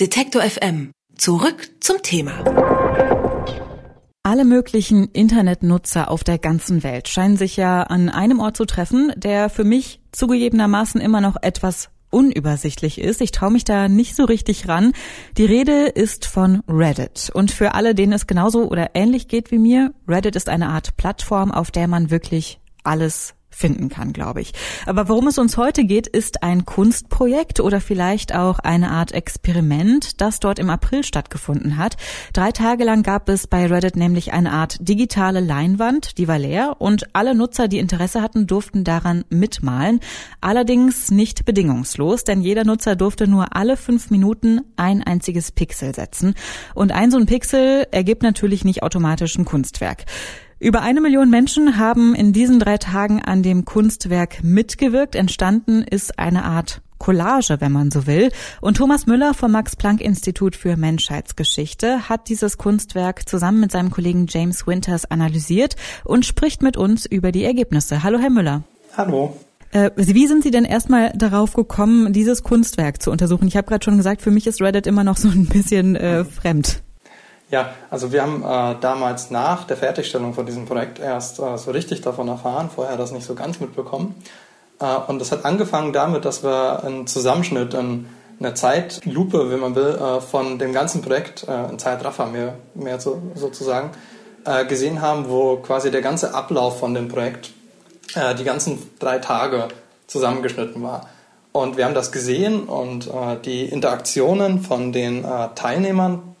Detektor FM. Zurück zum Thema. Alle möglichen Internetnutzer auf der ganzen Welt scheinen sich ja an einem Ort zu treffen, der für mich zugegebenermaßen immer noch etwas unübersichtlich ist. Ich traue mich da nicht so richtig ran. Die Rede ist von Reddit. Und für alle, denen es genauso oder ähnlich geht wie mir, Reddit ist eine Art Plattform, auf der man wirklich alles finden kann, glaube ich. Aber worum es uns heute geht, ist ein Kunstprojekt oder vielleicht auch eine Art Experiment, das dort im April stattgefunden hat. Drei Tage lang gab es bei Reddit nämlich eine Art digitale Leinwand, die war leer und alle Nutzer, die Interesse hatten, durften daran mitmalen. Allerdings nicht bedingungslos, denn jeder Nutzer durfte nur alle fünf Minuten ein einziges Pixel setzen. Und ein so ein Pixel ergibt natürlich nicht automatisch ein Kunstwerk. Über eine Million Menschen haben in diesen drei Tagen an dem Kunstwerk mitgewirkt. Entstanden ist eine Art Collage, wenn man so will. Und Thomas Müller vom Max-Planck-Institut für Menschheitsgeschichte hat dieses Kunstwerk zusammen mit seinem Kollegen James Winters analysiert und spricht mit uns über die Ergebnisse. Hallo, Herr Müller. Hallo. Äh, wie sind Sie denn erstmal darauf gekommen, dieses Kunstwerk zu untersuchen? Ich habe gerade schon gesagt, für mich ist Reddit immer noch so ein bisschen äh, fremd. Ja, also wir haben äh, damals nach der Fertigstellung von diesem Projekt erst äh, so richtig davon erfahren, vorher das nicht so ganz mitbekommen. Äh, und das hat angefangen damit, dass wir einen Zusammenschnitt, in, eine Zeitlupe, wenn man will, äh, von dem ganzen Projekt, äh, ein Zeitraffer mehr, mehr so, sozusagen, äh, gesehen haben, wo quasi der ganze Ablauf von dem Projekt, die ganzen drei Tage zusammengeschnitten war. Und wir haben das gesehen und die Interaktionen von den Teilnehmern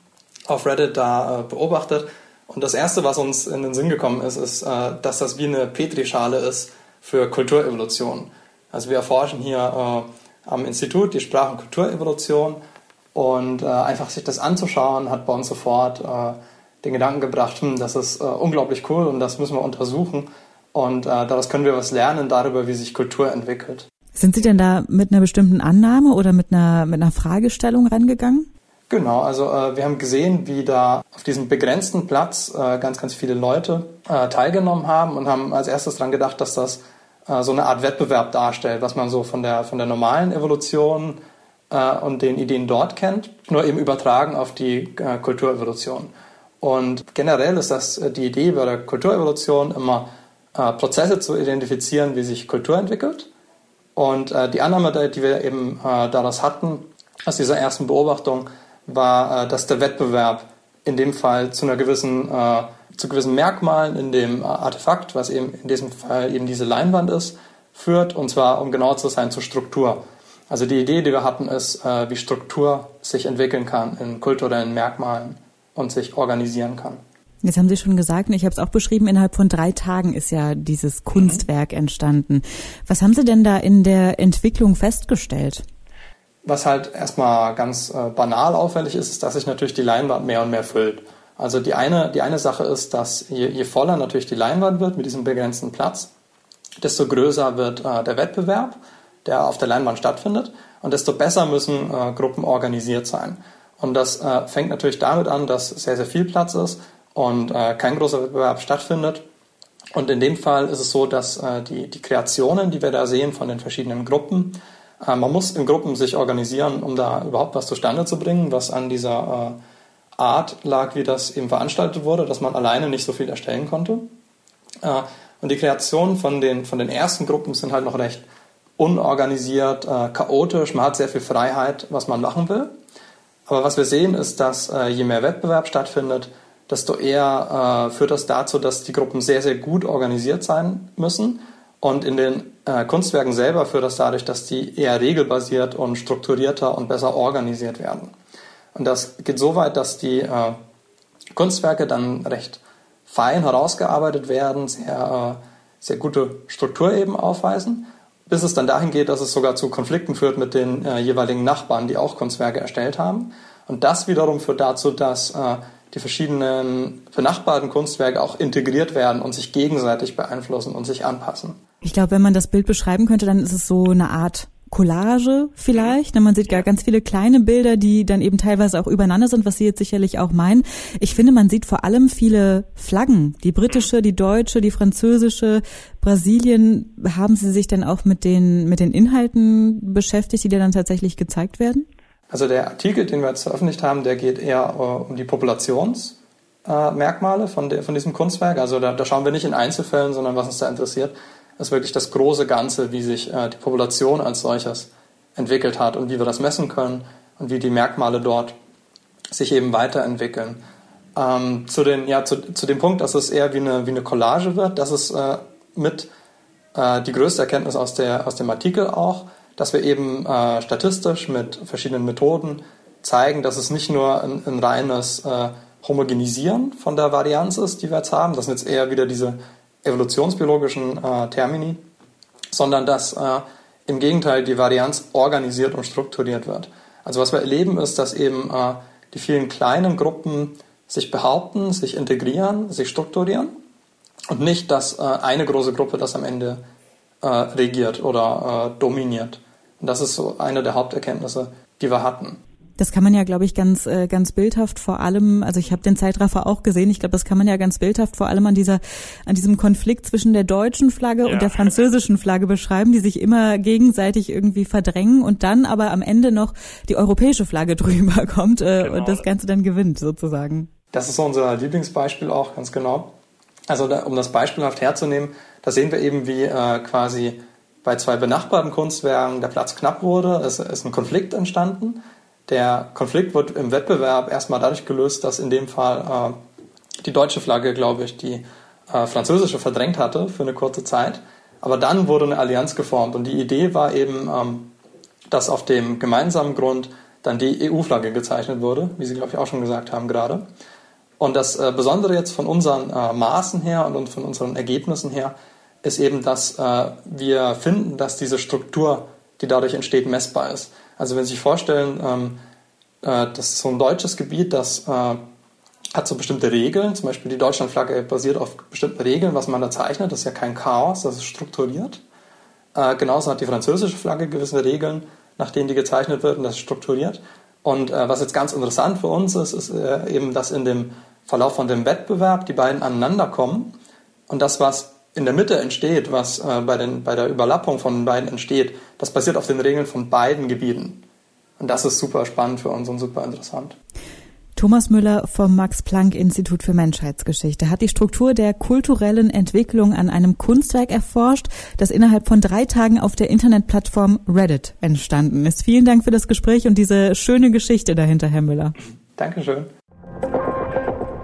auf Reddit da äh, beobachtet. Und das Erste, was uns in den Sinn gekommen ist, ist, äh, dass das wie eine Petrischale ist für Kulturevolution. Also wir erforschen hier äh, am Institut die Sprach- und Kulturevolution und äh, einfach sich das anzuschauen, hat bei uns sofort äh, den Gedanken gebracht, hm, das ist unglaublich cool und das müssen wir untersuchen. Und daraus können wir was lernen darüber, wie sich Kultur entwickelt. Sind Sie denn da mit einer bestimmten Annahme oder mit einer, mit einer Fragestellung rangegangen? Genau, also äh, wir haben gesehen, wie da auf diesem begrenzten Platz äh, ganz, ganz viele Leute äh, teilgenommen haben und haben als erstes daran gedacht, dass das äh, so eine Art Wettbewerb darstellt, was man so von der, von der normalen Evolution äh, und den Ideen dort kennt, nur eben übertragen auf die äh, Kulturevolution. Und generell ist das die Idee bei der Kulturevolution immer, Prozesse zu identifizieren, wie sich Kultur entwickelt. Und die Annahme, die wir eben daraus hatten, aus dieser ersten Beobachtung, war, äh, dass der Wettbewerb in dem Fall zu einer gewissen, äh, zu gewissen Merkmalen in dem äh, Artefakt, was eben in diesem Fall eben diese Leinwand ist, führt, und zwar, um genau zu sein, zur Struktur. Also die Idee, die wir hatten, ist, wie Struktur sich entwickeln kann in kulturellen Merkmalen und sich organisieren kann. Jetzt haben Sie schon gesagt, und ich habe es auch beschrieben, innerhalb von drei Tagen ist ja dieses Kunstwerk mhm. entstanden. Was haben Sie denn da in der Entwicklung festgestellt? Was halt erstmal ganz äh, banal auffällig ist, ist, dass sich natürlich die Leinwand mehr und mehr füllt. Also die eine, die eine Sache ist, dass je, je voller natürlich die Leinwand wird mit diesem begrenzten Platz, desto größer wird äh, der Wettbewerb, der auf der Leinwand stattfindet und desto besser müssen äh, Gruppen organisiert sein. Und das äh, fängt natürlich damit an, dass sehr, sehr viel Platz ist und äh, kein großer Wettbewerb stattfindet. Und in dem Fall ist es so, dass äh, die, die Kreationen, die wir da sehen von den verschiedenen Gruppen, man muss in Gruppen sich organisieren, um da überhaupt was zustande zu bringen, was an dieser äh, Art lag, wie das eben veranstaltet wurde, dass man alleine nicht so viel erstellen konnte. Äh, und die Kreationen von den, von den ersten Gruppen sind halt noch recht unorganisiert, chaotisch. Man hat sehr viel Freiheit, was man machen will. Aber was wir sehen, ist, dass je mehr Wettbewerb stattfindet, desto eher führt das dazu, dass die Gruppen sehr, sehr gut organisiert sein müssen und in den äh, Kunstwerken selber führt das dadurch, dass die eher regelbasiert und strukturierter und besser organisiert werden. Und das geht so weit, dass die äh, Kunstwerke dann recht fein herausgearbeitet werden, sehr, äh, sehr gute Struktur eben aufweisen, bis es dann dahin geht, dass es sogar zu Konflikten führt mit den äh, jeweiligen Nachbarn, die auch Kunstwerke erstellt haben. Und das wiederum führt dazu, dass äh, die verschiedenen benachbarten Kunstwerke auch integriert werden und sich gegenseitig beeinflussen und sich anpassen. Ich glaube, wenn man das Bild beschreiben könnte, dann ist es so eine Art Collage vielleicht. Man sieht gar ganz viele kleine Bilder, die dann eben teilweise auch übereinander sind, was Sie jetzt sicherlich auch meinen. Ich finde, man sieht vor allem viele Flaggen. Die britische, die deutsche, die französische, Brasilien. Haben Sie sich denn auch mit den, mit den Inhalten beschäftigt, die dir dann tatsächlich gezeigt werden? Also der Artikel, den wir jetzt veröffentlicht haben, der geht eher äh, um die Populationsmerkmale äh, von, von diesem Kunstwerk. Also da, da, schauen wir nicht in Einzelfällen, sondern was uns da interessiert, ist wirklich das große Ganze, wie sich äh, die Population als solches entwickelt hat und wie wir das messen können und wie die Merkmale dort sich eben weiterentwickeln. Ähm, zu, den, ja, zu, zu dem Punkt, dass es eher wie eine, wie eine Collage wird, das ist äh, mit äh, die größte Erkenntnis aus, der, aus dem Artikel auch, dass wir eben äh, statistisch mit verschiedenen Methoden zeigen, dass es nicht nur ein, ein reines äh, Homogenisieren von der Varianz ist, die wir jetzt haben, das sind jetzt eher wieder diese evolutionsbiologischen äh, Termini, sondern dass äh, im Gegenteil die Varianz organisiert und strukturiert wird. Also was wir erleben ist, dass eben äh, die vielen kleinen Gruppen sich behaupten, sich integrieren, sich strukturieren und nicht, dass äh, eine große Gruppe das am Ende äh, regiert oder äh, dominiert. Und das ist so eine der Haupterkenntnisse, die wir hatten. Das kann man ja, glaube ich, ganz äh, ganz bildhaft vor allem. Also ich habe den Zeitraffer auch gesehen. Ich glaube, das kann man ja ganz bildhaft vor allem an dieser an diesem Konflikt zwischen der deutschen Flagge ja. und der französischen Flagge beschreiben, die sich immer gegenseitig irgendwie verdrängen und dann aber am Ende noch die europäische Flagge drüber kommt äh, genau. und das Ganze dann gewinnt sozusagen. Das ist so unser Lieblingsbeispiel auch ganz genau. Also da, um das beispielhaft herzunehmen, da sehen wir eben, wie äh, quasi bei zwei benachbarten Kunstwerken der Platz knapp wurde. Es ist ein Konflikt entstanden. Der Konflikt wird im Wettbewerb erstmal dadurch gelöst, dass in dem Fall äh, die deutsche Flagge, glaube ich, die äh, französische verdrängt hatte für eine kurze Zeit. Aber dann wurde eine Allianz geformt und die Idee war eben, ähm, dass auf dem gemeinsamen Grund dann die EU-Flagge gezeichnet wurde, wie Sie, glaube ich, auch schon gesagt haben gerade. Und das äh, Besondere jetzt von unseren äh, Maßen her und von unseren Ergebnissen her ist eben, dass äh, wir finden, dass diese Struktur, die dadurch entsteht, messbar ist. Also wenn Sie sich vorstellen, ähm, äh, das so ein deutsches Gebiet, das äh, hat so bestimmte Regeln, zum Beispiel die Deutschlandflagge basiert auf bestimmten Regeln, was man da zeichnet, das ist ja kein Chaos, das ist strukturiert. Äh, genauso hat die französische Flagge gewisse Regeln, nach denen die gezeichnet wird und das ist strukturiert. Und äh, was jetzt ganz interessant für uns ist, ist äh, eben, dass in dem Verlauf von dem Wettbewerb die beiden aneinander kommen und das, was in der Mitte entsteht, was äh, bei, den, bei der Überlappung von den beiden entsteht, das basiert auf den Regeln von beiden Gebieten. Und das ist super spannend für uns und super interessant. Thomas Müller vom Max-Planck-Institut für Menschheitsgeschichte hat die Struktur der kulturellen Entwicklung an einem Kunstwerk erforscht, das innerhalb von drei Tagen auf der Internetplattform Reddit entstanden ist. Vielen Dank für das Gespräch und diese schöne Geschichte dahinter, Herr Müller. Dankeschön.